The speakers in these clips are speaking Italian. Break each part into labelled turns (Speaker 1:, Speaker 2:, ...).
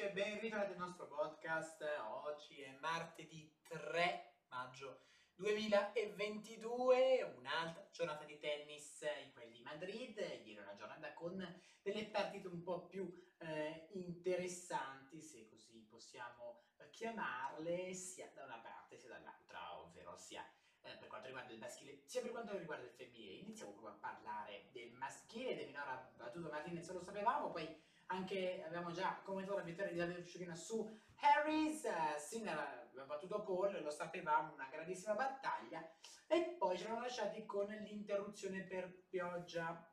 Speaker 1: amici e ben ritrovati al nostro podcast. Oggi è martedì 3 maggio 2022, un'altra giornata di tennis in quel di Madrid. Ieri una giornata con delle partite un po' più eh, interessanti, se così possiamo chiamarle, sia da una parte sia dall'altra, ovvero sia eh, per quanto riguarda il maschile sia per quanto riguarda il femminile. Iniziamo proprio a parlare del maschile, De Minora battuto Martinez, lo sapevamo, poi anche abbiamo già commentato la vittoria di Davide Ciuchina su Harris, uh, Sinner aveva battuto Paul, lo sapevamo, una grandissima battaglia. E poi ci eravamo lasciati con l'interruzione per pioggia.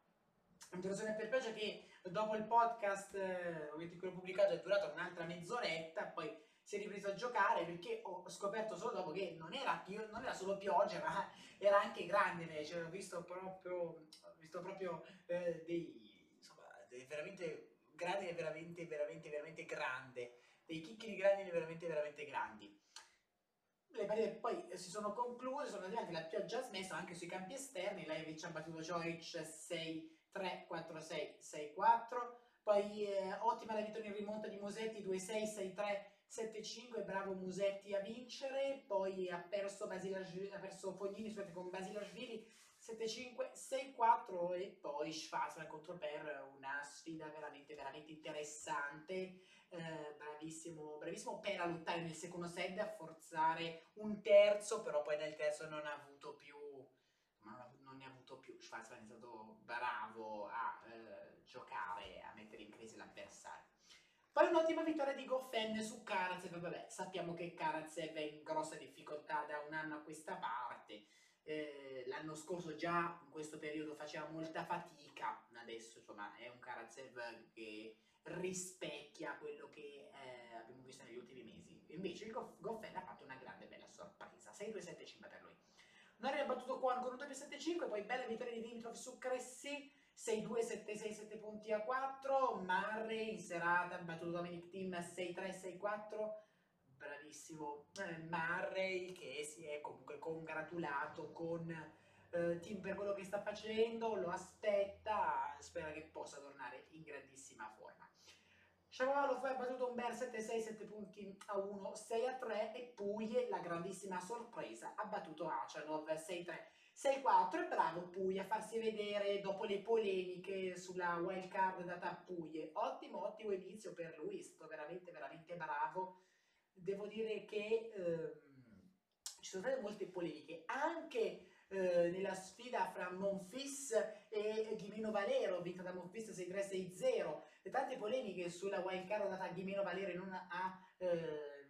Speaker 1: Interruzione per pioggia che dopo il podcast eh, ho pubblicato è durata un'altra mezz'oretta poi si è ripreso a giocare perché ho scoperto solo dopo che non era, non era solo pioggia ma era anche grande cioè, ho visto proprio, ho visto proprio eh, dei, insomma, dei veramente è veramente, veramente, veramente grande, dei chicchi di grandi veramente, veramente grandi. Le partite poi si sono concluse, sono arrivati, la pioggia ha smesso anche sui campi esterni, Lajevic ha battuto Joric 6-3, 4-6, 6-4, poi eh, ottima la vittoria in rimonta di Musetti 2-6, 6-3, 7-5, bravo Musetti a vincere, poi ha perso, Basilashvili, ha perso Fognini con Basilashvili 7-5, 6-4 e poi Schwarzman contro Per, una sfida veramente, veramente interessante. Eh, bravissimo, bravissimo Per a lottare nel secondo set, a forzare un terzo, però poi nel terzo non ha avuto più, non ne ha avuto più. Schwarzman è stato bravo a eh, giocare, a mettere in crisi l'avversario. Poi un'ottima vittoria di Goffin su Karatsev, vabbè, sappiamo che Karatsev è in grossa difficoltà da un anno a questa parte eh, l'anno scorso già in questo periodo faceva molta fatica, adesso insomma è un Karatsev che rispecchia quello che eh, abbiamo visto negli ultimi mesi. Invece il Goff Goffin ha fatto una grande bella sorpresa, 6-2-7-5 per lui. Nori ha battuto Quan con un 2-7-5, poi bella vittoria di Dimitrov su Cressy, 6-2-7-6, 7 punti a 4, Murray in serata ha battuto Dominic Team 6-3-6-4, bravissimo eh, Murray che si è comunque congratulato con eh, Tim per quello che sta facendo, lo aspetta, spera che possa tornare in grandissima forma. Shapovalov ha battuto un Ber 7-6, 7 punti a 1, 6-3 e Puglie, la grandissima sorpresa, ha battuto Achanov 6-3. 6-4 e bravo Puglia a farsi vedere dopo le polemiche sulla wild card data a Puglie. Ottimo, ottimo inizio per lui, è stato veramente, veramente bravo devo dire che ehm, ci sono state molte polemiche, anche eh, nella sfida fra Monfis e Ghimino Valero, vinta da Monfis 6-3-6-0, e tante polemiche sulla wild card data a Ghimino Valero e non a, eh,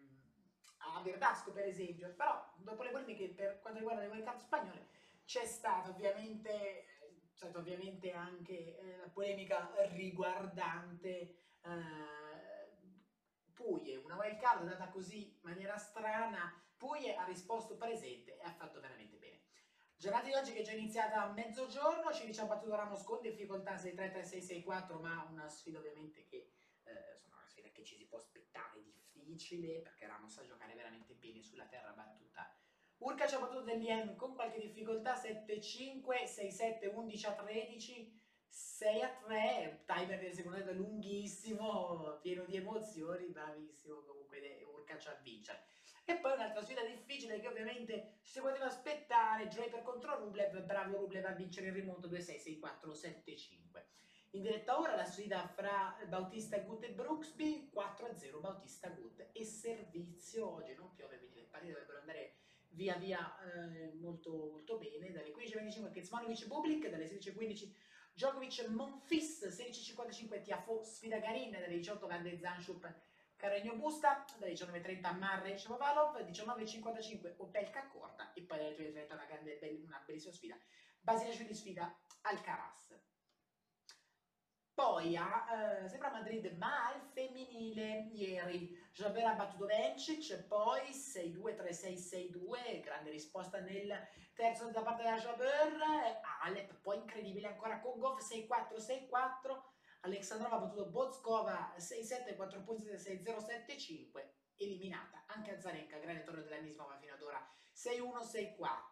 Speaker 1: a Verdasco per esempio, però dopo le polemiche per quanto riguarda le wild card spagnole c'è stata ovviamente, stata ovviamente anche eh, la polemica riguardante eh, Puglie, una wild card data così in maniera strana, Puglie ha risposto presente e ha fatto veramente bene. Giornata di oggi che è già iniziata a mezzogiorno, ci ha battuto Ramos con difficoltà 6-3-3-6-6-4, ma una sfida ovviamente che eh, insomma, una sfida che ci si può aspettare difficile, perché Ramos sa giocare veramente bene sulla terra battuta. Urca ci ha battuto dell'Ien con qualche difficoltà 7-5, 6-7, 11-13, 6 a 3, timer del secondo tempo lunghissimo, pieno di emozioni, bravissimo comunque Urkac a vincere. E poi un'altra sfida difficile che ovviamente si poteva aspettare, Draper contro Rublev, bravo Rublev a vincere il rimonto 2-6, 6-4, 7-5. In diretta ora la sfida fra Bautista Gut e Brooksby, 4-0 Bautista Gut e servizio, oggi non piove quindi le partite dovrebbero andare via via eh, molto, molto bene, dalle 15.25 Kezmanovic Bublik, dalle 16.15 Djokovic Monfis 16.55 Tiafo sfida Garin dalle 18 Van de Zanschup Carregno Busta dalle 19.30 Marre Shapovalov 19.55 Opelka Corta e poi dalle 20.30 una, grande, una bellissima sfida. Basilashvili sfida Alcaraz poi a, eh, sempre Madrid, ma al femminile, ieri. Jaber ha battuto Vencic, poi 6-2-3-6-6-2, grande risposta nel terzo da parte della Jaber, Alep poi incredibile ancora con Goff 6-4-6-4, Alexandrova ha battuto Bozkova 6-7, 4 punti 6-0-7-5, eliminata anche Azarenka, grande torneo dell'Anismova fino ad ora 6-1-6-4.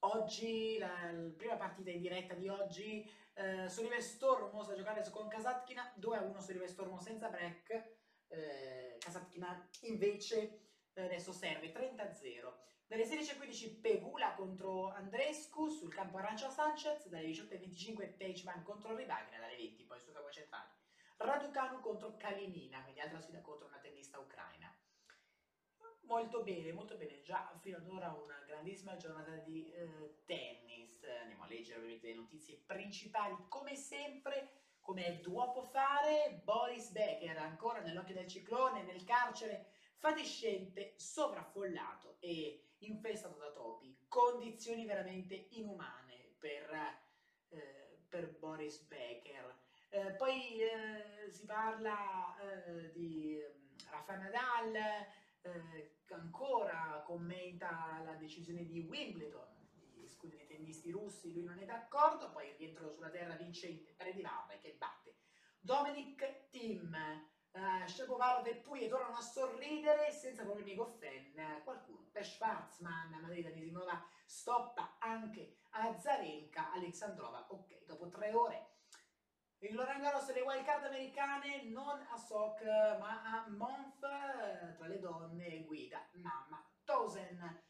Speaker 1: oggi, la, la, prima partita in diretta di oggi, eh, Solive Stormo sta giocando con Kasatkina, 2-1 Solive Stormo senza break, eh, Kasatkina invece eh, adesso serve 30-0. Dalle 16.15 Pegula contro Andrescu sul campo Arancia Sanchez, dalle 18.25 Teichmann contro Ribagina, dalle 20 poi sul campo centrale. Raducanu contro Kalinina, quindi altra sfida contro una tennista ucraina. Molto bene, molto bene, già fino ad ora una grandissima giornata di eh, tennis. Andiamo a leggere ovviamente le notizie principali, come sempre, come è duopo fare. Boris Becker ancora nell'occhio del ciclone, nel carcere fatiscente, sovraffollato e infestato da topi, condizioni veramente inumane per, eh, per Boris Becker. Eh, poi eh, si parla eh, di mm, Rafa Nadal, eh, ancora commenta la decisione di Wimbledon, di escludere i tennisti russi, lui non è d'accordo, poi rientro sulla terra vincente per Edivarre che batte Dominic Tim uh, Shapovalov e Puglia tornano a sorridere senza problemi con Fenn. Qualcuno, per Schwarzman, Marita Nisimova stoppa anche Azarenka, Alexandrova, ok, dopo tre ore. Il Roland Garros delle wildcard americane non a Soc ma a Monf tra le donne guida Mamma Tosen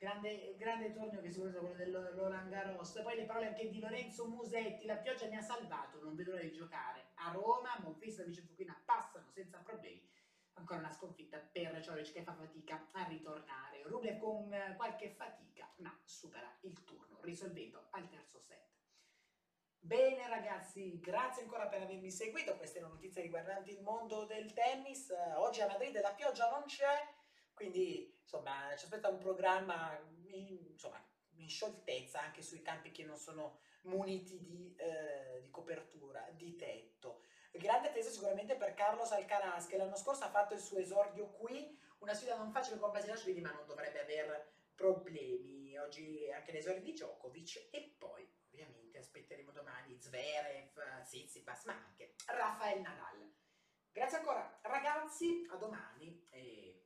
Speaker 1: grande, grande torneo che si usa quello del Roland Garros. Poi le parole anche di Lorenzo Musetti la pioggia mi ha salvato non vedo l'ora di giocare a Roma Monfista e Vicenzuquina passano senza problemi. Ancora una sconfitta per Cioric che fa fatica a ritornare. Rublev con qualche fatica ma supera il turno risolvendo al terzo set. Bene ragazzi, grazie ancora per avermi seguito, queste erano notizie riguardanti il mondo del tennis, oggi a Madrid la pioggia non c'è, quindi insomma ci aspetta un programma in, insomma, in scioltezza anche sui campi che non sono muniti di, eh, di copertura, di tetto. Grande attesa sicuramente per Carlos Alcaraz che l'anno scorso ha fatto il suo esordio qui, una sfida non facile con Basilashvili ma non dovrebbe aver problemi. Oggi anche l'esordio di Djokovic e poi ovviamente aspetteremo domani Zverev, Tsitsipas ma anche Rafael Nadal. Grazie ancora ragazzi, a domani e